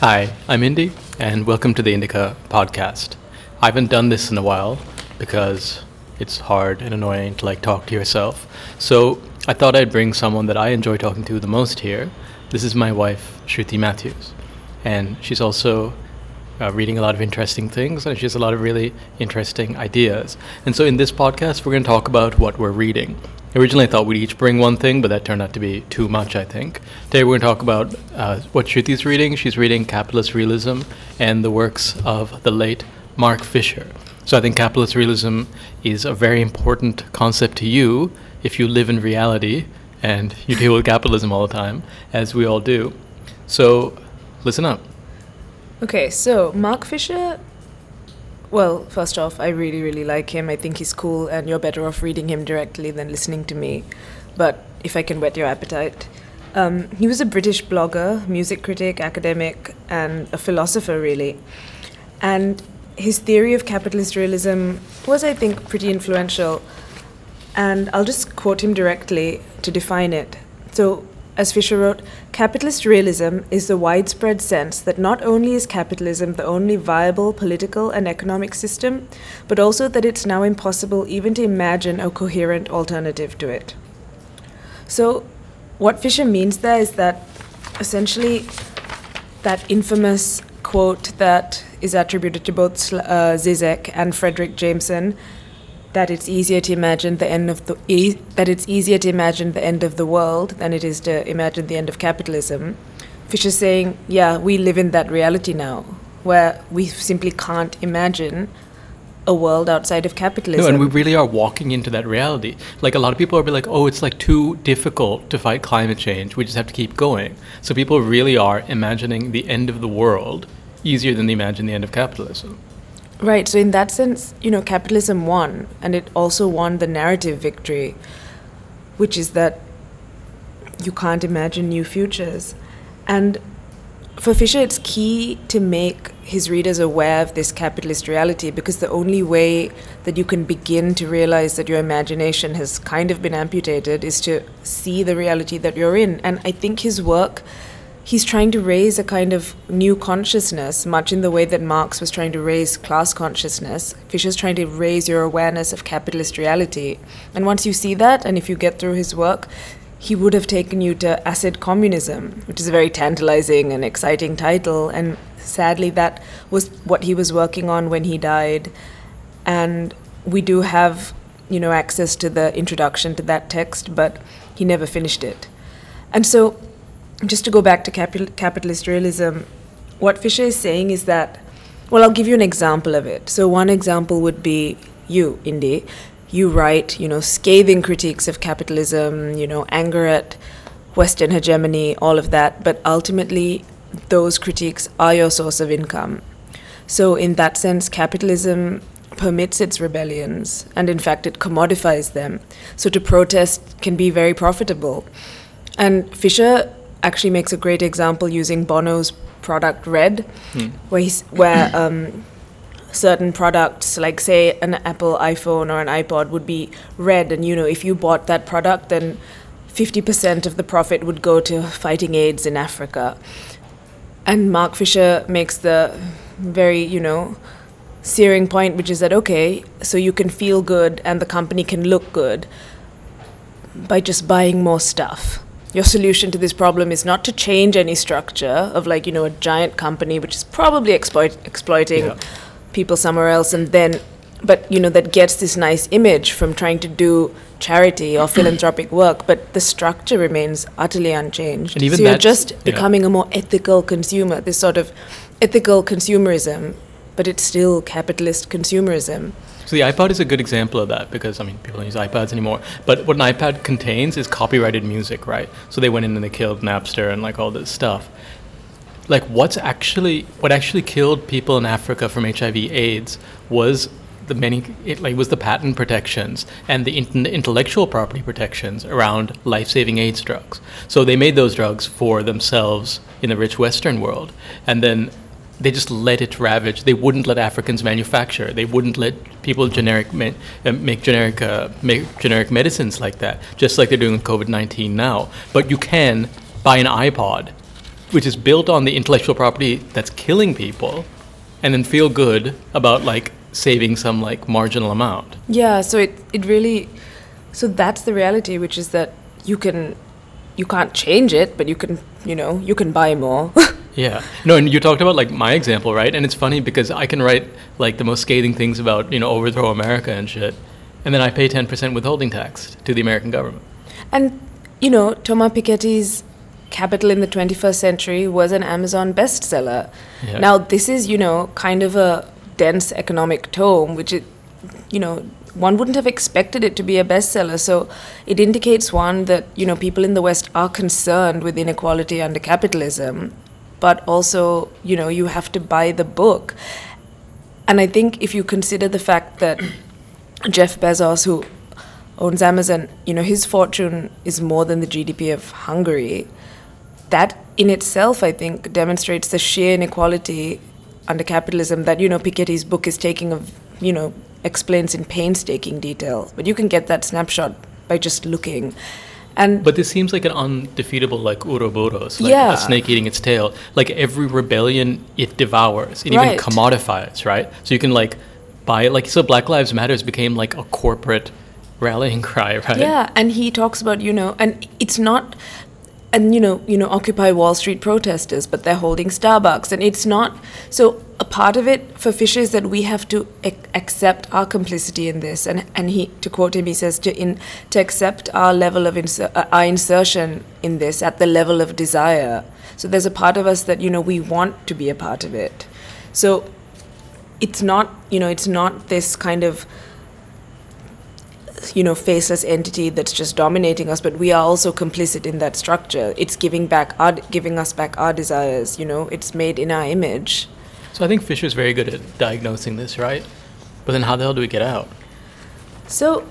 Hi, I'm Indy, and welcome to the Indica podcast. I haven't done this in a while because it's hard and annoying to like talk to yourself. So I thought I'd bring someone that I enjoy talking to the most here. This is my wife, Shruthi Mathews, and she's also uh, reading a lot of interesting things, and she has a lot of really interesting ideas. And so in this podcast, we're going to talk about what we're reading. Originally, I thought we'd each bring one thing, but that turned out to be too much, I think. Today, we're going to talk about uh, what Shruthi's reading. She's reading Capitalist Realism and the works of the late Mark Fisher. So I think capitalist realism is a very important concept to you if you live in reality and you deal with capitalism all the time, as we all do. So listen up. Okay, so Mark Fisher. Well, first off, I really, really like him. I think he's cool, and you're better off reading him directly than listening to me. But if I can whet your appetite. Um, he was a British blogger, music critic, academic, and a philosopher, really. And his theory of capitalist realism was, I think, pretty influential. And I'll just quote him directly to define it. So, as Fisher wrote, capitalist realism is the widespread sense that not only is capitalism the only viable political and economic system, but also that it's now impossible even to imagine a coherent alternative to it. So, what Fisher means there is that essentially that infamous quote that is attributed to both uh, Zizek and Fredric Jameson that it's easier to imagine the end of the e- that it's easier to imagine the end of the world than it is to imagine the end of capitalism. Fisher's saying, yeah, we live in that reality now, where we simply can't imagine a world outside of capitalism. No, and we really are walking into that reality. Like a lot of people are be like, "Oh, it's like too difficult to fight climate change. We just have to keep going." So people really are imagining the end of the world easier than they imagine the end of capitalism. Right. So in that sense, you know, capitalism won, and it also won the narrative victory, which is that you can't imagine new futures. And for Fisher, it's key to make his readers aware of this capitalist reality because the only way that you can begin to realize that your imagination has kind of been amputated is to see the reality that you're in. And I think his work he's trying to raise a kind of new consciousness, much in the way that Marx was trying to raise class consciousness. Fisher's trying to raise your awareness of capitalist reality. And once you see that, and if you get through his work, he would have taken you to Acid Communism, which is a very tantalizing and exciting title. And sadly, that was what he was working on when he died. And we do have, you know, access to the introduction to that text, but he never finished it. And so just to go back to capital, capitalist realism, what Fisher is saying is that, well, I'll give you an example of it. So, one example would be you, Indy. You write, you know, scathing critiques of capitalism, you know, anger at Western hegemony, all of that, but ultimately, those critiques are your source of income. So, in that sense, capitalism permits its rebellions, and in fact, it commodifies them. So, to protest can be very profitable. And Fisher actually makes a great example using Bono's product Red, hmm. where he's, where um, certain products, like say an Apple iPhone or an iPod, would be red, and you know if you bought that product, then 50% of the profit would go to fighting AIDS in Africa. And Mark Fisher makes the very, you know, searing point, which is that okay, so you can feel good and the company can look good by just buying more stuff your solution to this problem is not to change any structure of like you know a giant company which is probably exploit exploiting yeah. people somewhere else and then but you know that gets this nice image from trying to do charity or philanthropic work but the structure remains utterly unchanged and even so you're just yeah. becoming a more ethical consumer this sort of ethical consumerism but it's still capitalist consumerism so the iPod is a good example of that because I mean people don't use iPads anymore. But what an iPad contains is copyrighted music, right? So they went in and they killed Napster and like all this stuff. Like what's actually what actually killed people in Africa from HIV/AIDS was the many it like was the patent protections and the in- intellectual property protections around life-saving AIDS drugs. So they made those drugs for themselves in the rich Western world, and then they just let it ravage. They wouldn't let Africans manufacture. They wouldn't let people generic uh, make generic uh, make generic medicines like that, just like they're doing with COVID nineteen now. But you can buy an iPod which is built on the intellectual property that's killing people, and then feel good about like saving some like marginal amount. Yeah, so it, it really so that's the reality, which is that you can you can't change it, but you can you know, you can buy more. Yeah. No, and you talked about like my example, right? And it's funny because I can write like the most scathing things about, you know, overthrow America and shit. And then I pay 10% withholding tax to the American government. And you know, Thomas Piketty's Capital in the 21st Century was an Amazon bestseller. Yeah. Now, this is, you know, kind of a dense economic tome, which it, you know, one wouldn't have expected it to be a bestseller. So it indicates one that, you know, people in the West are concerned with inequality under capitalism, but also, you know, you have to buy the book. And I think if you consider the fact that Jeff Bezos, who owns Amazon, you know, his fortune is more than the GDP of Hungary. That in itself, I think, demonstrates the sheer inequality under capitalism that, you know, Piketty's book is taking of, you know, explains in painstaking detail. But you can get that snapshot by just looking. And But this seems like an undefeatable like Ouroboros, like Yeah. a snake eating its tail. Like every rebellion it devours. It even commodifies, right? So you can like buy it like so Black Lives Matters became like a corporate rallying cry, right? Yeah, and he talks about you know, and it's not, and you know, you know, Occupy Wall Street protesters, but they're holding Starbucks, and it's not. So a part of it for Fisher is that we have to ac- accept our complicity in this, and and he, to quote him, he says to in to accept our level of inser- uh, our insertion in this at the level of desire. So there's a part of us that you know we want to be a part of it. So it's not you know it's not this kind of you know faceless entity that's just dominating us but we are also complicit in that structure it's giving back our giving us back our desires you know it's made in our image So I think Fisher's very good at diagnosing this, right? But then how the hell do we get out? so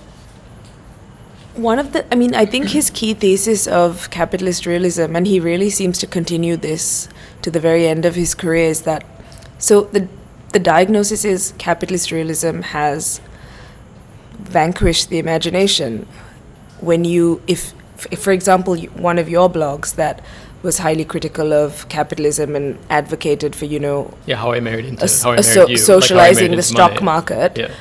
one of the i mean i think his key thesis of capitalist realism and he really seems to continue this to the very end of his career is that so the the diagnosis is capitalist realism has vanquished the imagination. When you if, if for example one of your blogs that was highly critical of capitalism and advocated for you know Yeah, how I married into how I married so- you, like socializing made the stock money. market. Yeah.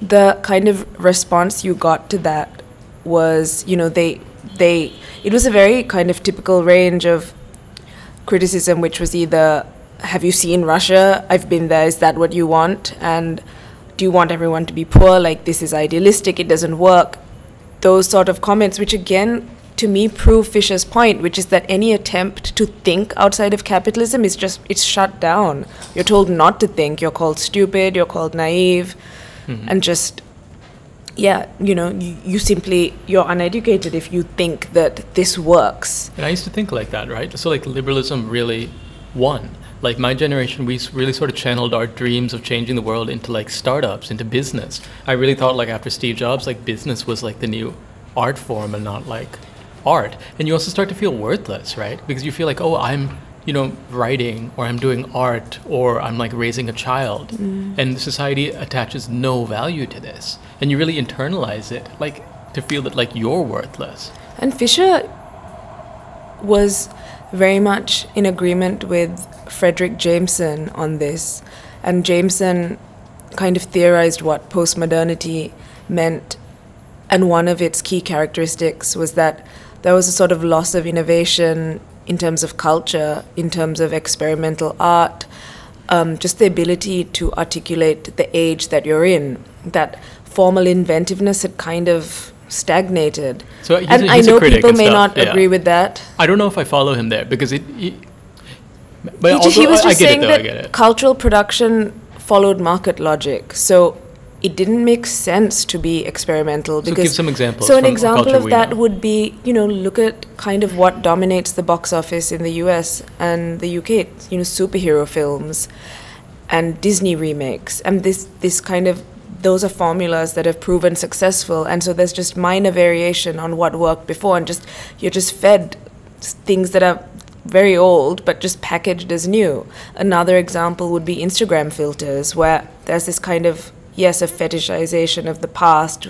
the kind of response you got to that was you know they they it was a very kind of typical range of criticism which was either have you seen russia? I've been there. Is that what you want? And do you want everyone to be poor like this is idealistic it doesn't work those sort of comments which again to me prove fisher's point which is that any attempt to think outside of capitalism is just it's shut down you're told not to think you're called stupid you're called naive Mhm. and just yeah you know you, you simply you're uneducated if you think that this works And I used to think like that, right? So like liberalism really won. Like my generation, we really sort of channeled our dreams of changing the world into like startups, into business. I really thought like after Steve Jobs, like business was like the new art form and not like art. And you also start to feel worthless, right? Because you feel like, oh, I'm, you know, writing or I'm doing art or I'm like raising a child. Mm. And society attaches no value to this. And you really internalize it, like to feel that like you're worthless. And Fisher was very much in agreement with Fredric Jameson on this. And Jameson kind of theorized what postmodernity meant. And one of its key characteristics was that there was a sort of loss of innovation in terms of culture, in terms of experimental art, um, just the ability to articulate the age that you're in. That formal inventiveness had kind of stagnated. So he's and a- I he's a know people may stuff, not yeah. agree with that. I don't know if I follow him there because it. it but He, although he was I, I just get saying it though, I that get it. cultural production followed market logic. So it didn't make sense to be experimental So because give some examples So an example of that would be, you know, look at kind of what dominates the box office in the US and the UK. It's, You know, superhero films and Disney remakes, and this this kind of those are formulas that have proven successful, and so there's just minor variation on what worked before, and just you're just fed things that are very old but just packaged as new. Another example would be Instagram filters, where there's this kind of yes, a fetishization of the past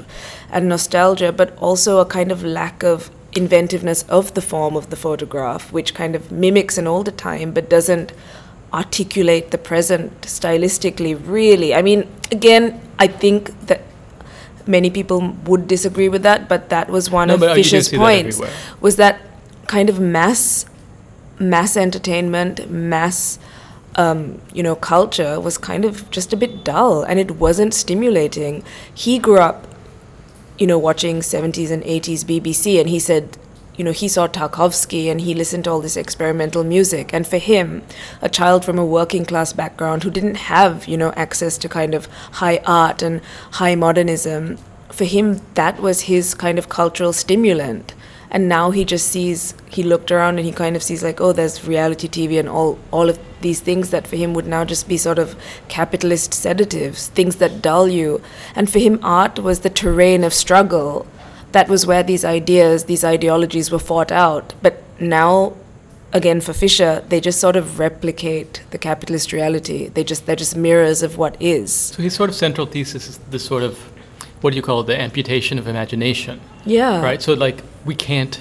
and nostalgia, but also a kind of lack of inventiveness of the form of the photograph, which kind of mimics an older time but doesn't articulate the present stylistically, really. I mean, again, I think that many people would disagree with that, but that was one No, of but Fisher's see that points. was that kind of mass mass entertainment, mass um, you know, culture was kind of just a bit dull and it wasn't stimulating. He grew up, you know, watching 70s and 80s BBC and he said, you know, he saw Tarkovsky and he listened to all this experimental music. And for him, a child from a working class background who didn't have, you know, access to kind of high art and high modernism, for him, that was his kind of cultural stimulant. And now he just sees he looked around and he kind of sees like oh there's reality tv and all all of these things that for him would now just be sort of capitalist sedatives things that dull you. And for him art was the terrain of struggle that was where these ideas these ideologies were fought out but now again for fisher they just sort of replicate the capitalist reality they just they're just mirrors of what is So his sort of central thesis is this sort of, what do you call it, the amputation of imagination, yeah right? So like we can't,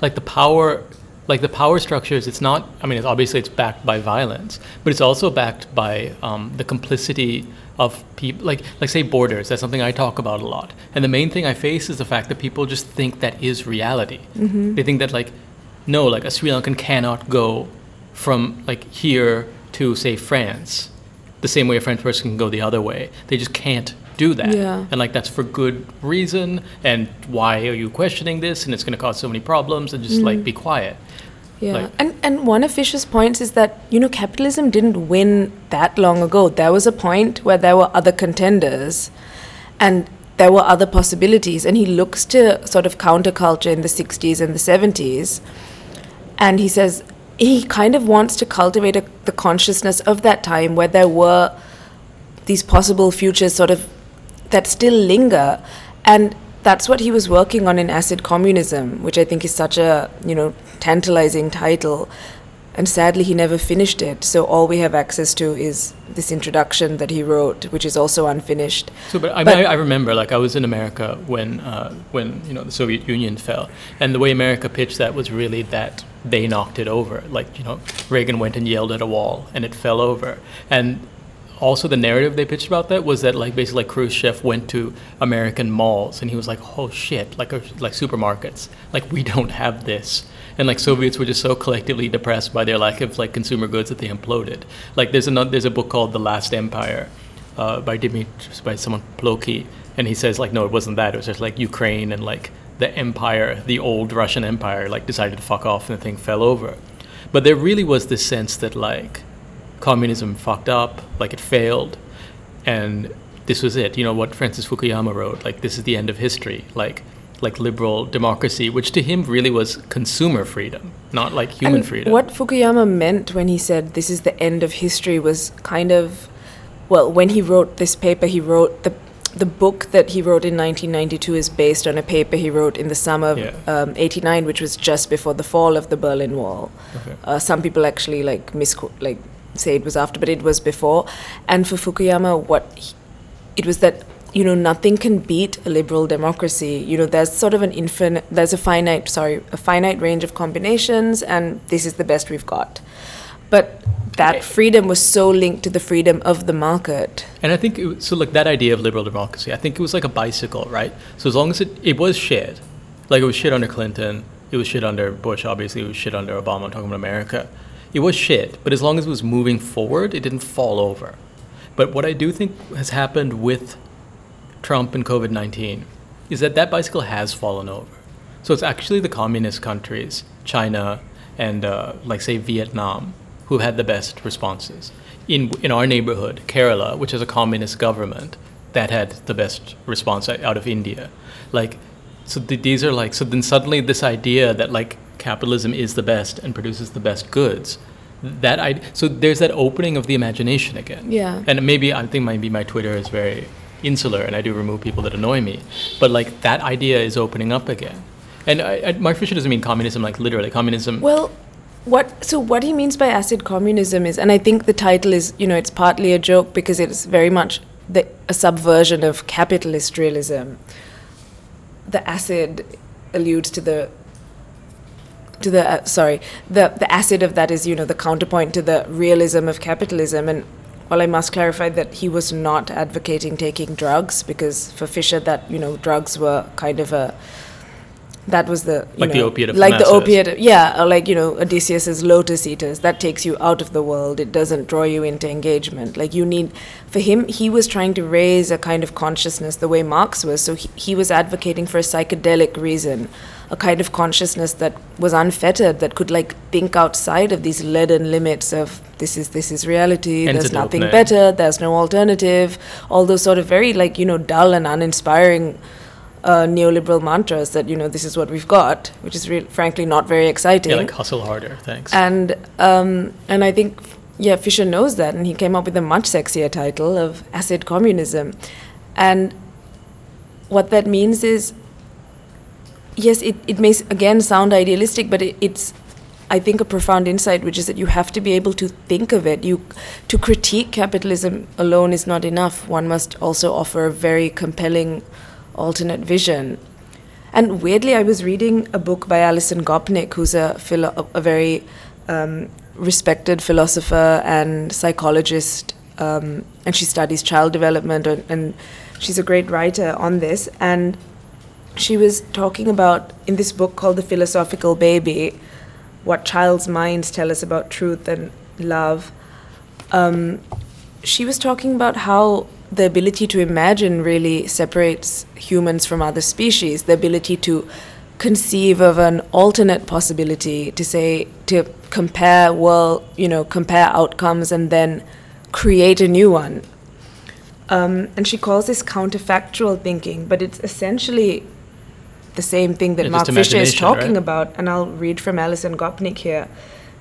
like the power, like the power structures. It's not. I mean, it's obviously it's backed by violence, but it's also backed by um, the complicity of people. Like like say borders. That's something I talk about a lot. And the main thing I face is the fact that people just think that is reality. Mm-hmm. They think that like, no, like a Sri Lankan cannot go from like here to say France the same way a French person can go the other way. They just can't do that. Yeah. And like that's for good reason. And why are you questioning this? And it's going to cause so many problems. And just like mm-hmm. be quiet. Yeah, Like- and and one of Fisher's points is that you know capitalism didn't win that long ago. There was a point where there were other contenders, and there were other possibilities. And he looks to sort of counterculture in the '60s and the '70s, and he says he kind of wants to cultivate a, the consciousness of that time where there were these possible futures sort of that still linger and that's what he was working on in acid communism which i think is such a you know tantalizing title and sadly he never finished it so all we have access to is this introduction that he wrote which is also unfinished So, but I, But- mean, I, I remember, like, I was in America when, uh, when you know, the Soviet Union fell, and the way America pitched that was really that they knocked it over. Like, you know, Reagan went and yelled at a wall, and it fell over. And also, the narrative they pitched about that was that, like, basically, like, Khrushchev went to American malls, and he was like, "Oh shit!" Like, uh, like supermarkets, like, we don't have this. And like Soviets were just so collectively depressed by their lack of like consumer goods that they imploded. Like there's another there's a book called The Last Empire, uh, by Dimitri, by someone Plokhy, and he says like, no, it wasn't that. It was just like Ukraine and like the empire, the old Russian empire, like decided to fuck off, and the thing fell over. But there really was this sense that like communism fucked up, like it failed, and this was it. You know what Francis Fukuyama wrote, like this is the end of history, like like liberal democracy, which to him really was consumer freedom, not like human and freedom. What Fukuyama meant when he said this is the end of history was kind of, well, when he wrote this paper, he wrote the the book that he wrote in 1992 is based on a paper he wrote in the summer of Yeah. um, 89, which was just before the fall of the Berlin Wall. Okay. Uh, some people actually like misquote, like say it was after, but it was before. And for Fukuyama, what he, it was that you know nothing can beat a liberal democracy. You know, there's sort of an infinite, there's a finite, sorry, a finite range of combinations, and this is the best we've got. But that freedom was so linked to the freedom of the market. And I think it, so. Like that idea of liberal democracy, I think it was like a bicycle, right? So as long as it it was shared, like it was shit under Clinton, it was shit under Bush, obviously it was shit under Obama. I'm talking about America. It was shit, but as long as it was moving forward, it didn't fall over. But what I do think has happened with Trump and COVID 19 is that that bicycle has fallen over. So it's actually the communist countries, China and uh, like say Vietnam, who had the best responses. In in our neighborhood, Kerala, which is a communist government, that had the best response out of India. Like, so th- these are like so then suddenly this idea that like capitalism is the best and produces the best goods. That I so there's that opening of the imagination again. Yeah. And maybe I think maybe my Twitter is very insular, and I do remove people that annoy me. But like that idea is opening up again. And I, I, Mark Fisher doesn't mean communism like literally communism. Well, what so what he means by acid communism is, and I think the title is, you know, it's partly a joke because it's very much the, a subversion of capitalist realism. The acid alludes to the to the uh, sorry the the acid of that is you know the counterpoint to the realism of capitalism. And well, I must clarify that he was not advocating taking drugs because for Fisher, that you know, drugs were kind of a that was the Like the know, opiate of the like the opiate, yeah, or like you know Odysseus's lotus eaters. That takes you out of the world. It doesn't draw you into engagement. Like you need, for him, he was trying to raise a kind of consciousness the way Marx was. So he, he was advocating for a psychedelic reason, a kind of consciousness that was unfettered, that could like think outside of these leaden limits of this is this is reality. There's nothing better. There's no alternative. All those sort of very like you know dull and uninspiring uh, neoliberal mantras that you know this is what we've got, which is re- frankly not very exciting. Yeah, like hustle harder. Thanks. and um, and I think yeah, Fisher knows that, and he came up with a much sexier title of acid communism, and what that means is yes, it, it may again sound idealistic, but it, it's I think a profound insight, which is that you have to be able to think of it. You to critique capitalism alone is not enough. One must also offer a very compelling alternate vision. And weirdly, I was reading a book by Alison Gopnik, who's a philo- a very um, respected philosopher and psychologist, um, and she studies child development, and, and she's a great writer on this. And she was talking about in this book called The Philosophical Baby, what child's minds tell us about truth and love. Um, she was talking about how the ability to imagine really separates humans from other species, the ability to conceive of an alternate possibility, to say, to compare, well, you know, compare outcomes and then create a new one. Um, and she calls this counterfactual thinking, but it's essentially the same thing that Yeah, Mark Fisher is talking right? about. And I'll read from Alison Gopnik here.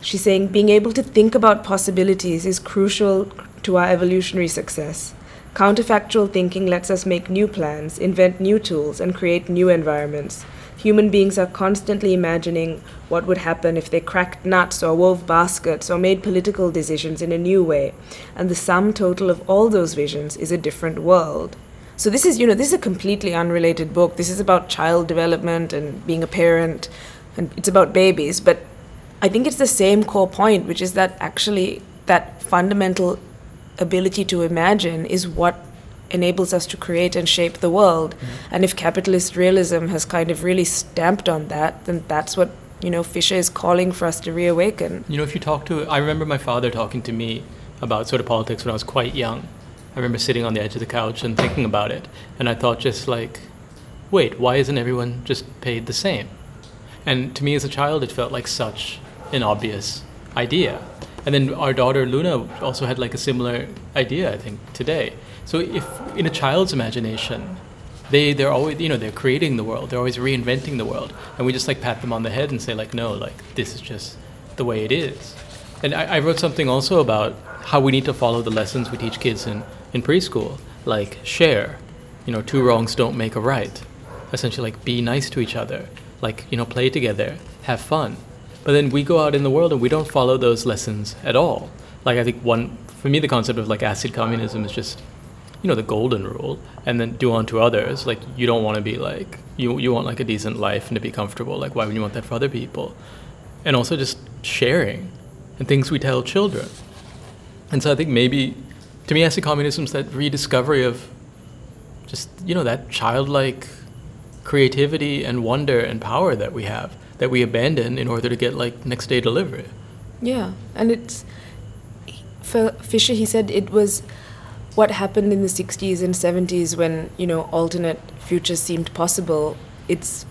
She's saying being able to think about possibilities is crucial to our evolutionary success. Counterfactual thinking lets us make new plans, invent new tools, and create new environments. Human beings are constantly imagining what would happen if they cracked nuts or wove baskets or made political decisions in a new way. And the sum total of all those visions is a different world. So this is, you know, this is a completely unrelated book. This is about child development and being a parent, and it's about babies. But I think it's the same core point, which is that actually that fundamental ability to imagine is what enables us to create and shape the world. Mm-hmm. And if capitalist realism has kind of really stamped on that, then that's what you know Fisher is calling for us to reawaken. You know, if you talk to, I remember my father talking to me about sort of politics when I was quite young. I remember sitting on the edge of the couch and thinking about it, and I thought just like, wait, why isn't everyone just paid the same? And to me as a child, it felt like such an obvious idea. And then our daughter Luna also had like a similar idea, I think, today. So if in a child's imagination, they they're always you know they're creating the world, they're always reinventing the world, and we just like pat them on the head and say like, no, like this is just the way it is. And I, I wrote something also about how we need to follow the lessons we teach kids in, in preschool, like share, you know, two wrongs don't make a right. Essentially, like be nice to each other, like you know, play together, have fun. But then we go out in the world and we don't follow those lessons at all. Like I think one for me, the concept of like acid communism is just you know the golden rule. And then do unto others. Like you don't want to be like you you want like a decent life and to be comfortable. Like why would you want that for other people? And also just sharing and things we tell children. And so i think maybe to me acid communism is that rediscovery of just you know that childlike creativity and wonder and power that we have that we abandon in order to get like next day delivery Yeah, and it's for Fisher. He said it was what happened in the '60s and '70s when you know alternate futures seemed possible. It's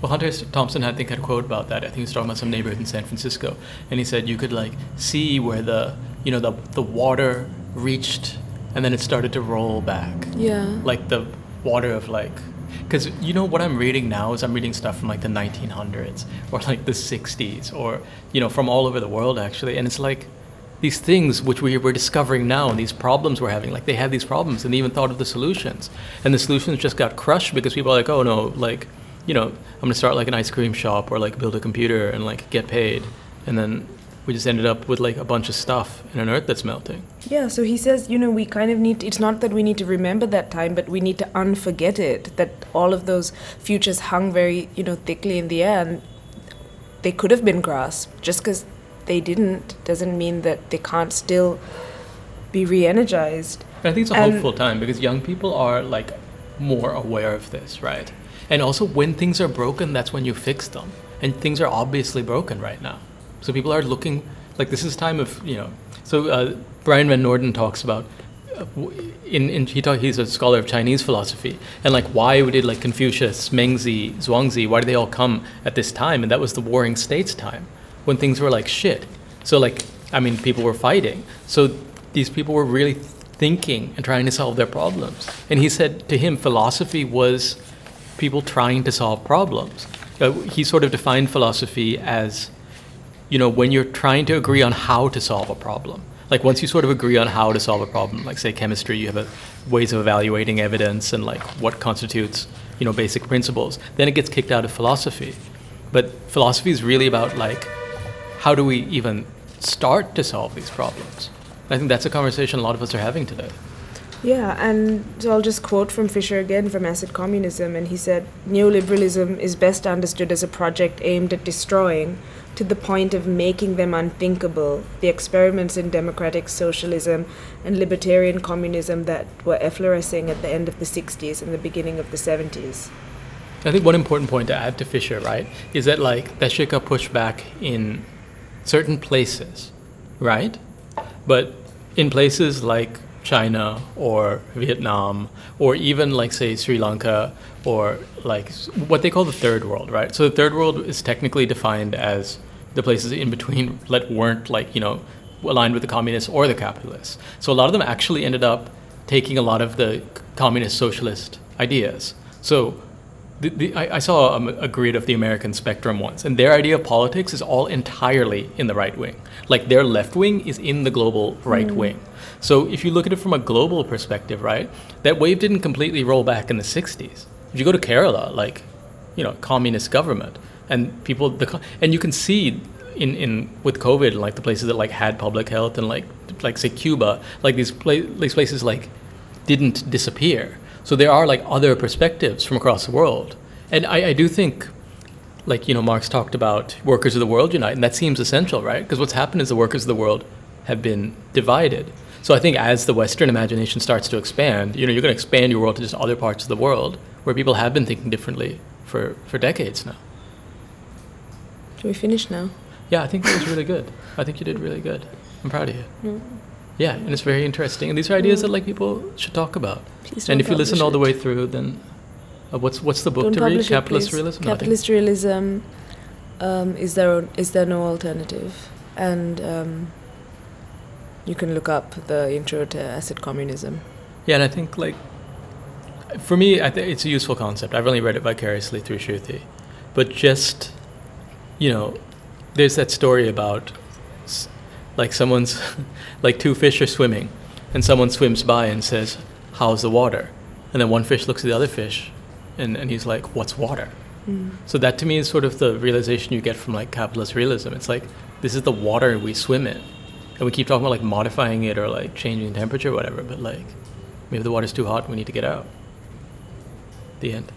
Well, Hunter Thompson, I think, had a quote about that. I think he was talking about some neighborhood in San Francisco, and he said you could like see where the you know the the water reached, and then it started to roll back, yeah, like the water of like, because you know what I'm reading now is I'm reading stuff from like the 1900s or like the 60s or you know from all over the world actually, and it's like these things which we were discovering now and these problems we're having like they had these problems and they even thought of the solutions. And the solutions just got crushed because people are like oh no like you know i'm going to start like an ice cream shop or like build a computer and like get paid. And then we just ended up with like a bunch of stuff in an earth that's melting yeah. So he says, you know, we kind of need. It's not that we need to remember that time, but we need to unforget it. That all of those futures hung very, you know, thickly in the air, and they could have been grasped. Just because they didn't doesn't mean that they can't still be re-energized. I think it's a And- hopeful time because young people are like more aware of this, right? And also, when things are broken, that's when you fix them. And things are obviously broken right now. So people are looking like this is time of you know. So uh, Bryan Van Norden talks about uh, in, in he talk, he's a scholar of Chinese philosophy and like why did like Confucius, Mengzi, Zhuangzi, why did they all come at this time? And that was the Warring States time when things were like shit. So like I mean, people were fighting. So these people were really thinking and trying to solve their problems. And he said to him, philosophy was people trying to solve problems. Uh, he sort of defined philosophy as, you know, when you're trying to agree on how to solve a problem. Like once you sort of agree on how to solve a problem, like say chemistry, you have a, ways of evaluating evidence and like what constitutes, you know, basic principles. Then it gets kicked out of philosophy. But philosophy is really about like, how do we even start to solve these problems? I think that's a conversation a lot of us are having today. Yeah, and so I'll just quote from Fisher again from Acid Communism, and he said neoliberalism is best understood as a project aimed at destroying, to the point of making them unthinkable, the experiments in democratic socialism and libertarian communism that were efflorescing at the end of the 60s and the beginning of the 70s. I think one important point to add to Fisher, right, is that like that shit got pushed back in certain places, right? But in places like China or Vietnam or even like say Sri Lanka or like what they call the third world, right? So the third world is technically defined as the places in between that weren't like, you know, aligned with the communists or the capitalists. So a lot of them actually ended up taking a lot of the communist socialist ideas. So the, the, I, I saw um, a grid of the American spectrum once, and their idea of politics is all entirely in the right wing. Like their left wing is in the global right wing. So if you look at it from a global perspective, right, that wave didn't completely roll back in the 60s. If you go to Kerala, like, you know, communist government, and people, the, and you can see in, in with COVID, like the places that like had public health and like like say Cuba, like these pla- these places like didn't disappear. So there are like other perspectives from across the world. And I, I do think, like, you know, Marx talked about workers of the world unite, and that seems essential, right? Because what's happened is the workers of the world have been divided. So I think as the Western imagination starts to expand, you know, you're going to expand your world to just other parts of the world where people have been thinking differently for, for decades now. Should we finish now? Yeah, I think that was really good. I think you did really good. I'm proud of you. Yeah, and it's very interesting. And these are ideas that like people should talk about. Please And if you listen publish all the way through, then uh, what's what's the book Don't to read? it, Capitalist please. realism. No, Capitalist realism. Um, is there is there no alternative? And um, you can look up the intro to acid communism. Yeah, and I think like for me, I think it's a useful concept. I've only read it vicariously through Shruthi, but just you know, there's that story about like someone's like two fish are swimming, and someone swims by and says, "How's the water?" And then one fish looks at the other fish, and, and he's like, "What's water?" Mm. So that to me is sort of the realization you get from like capitalist realism. It's like this is the water we swim in, and we keep talking about like modifying it or like changing temperature or whatever. But like maybe the water's too hot, we need to get out. The end.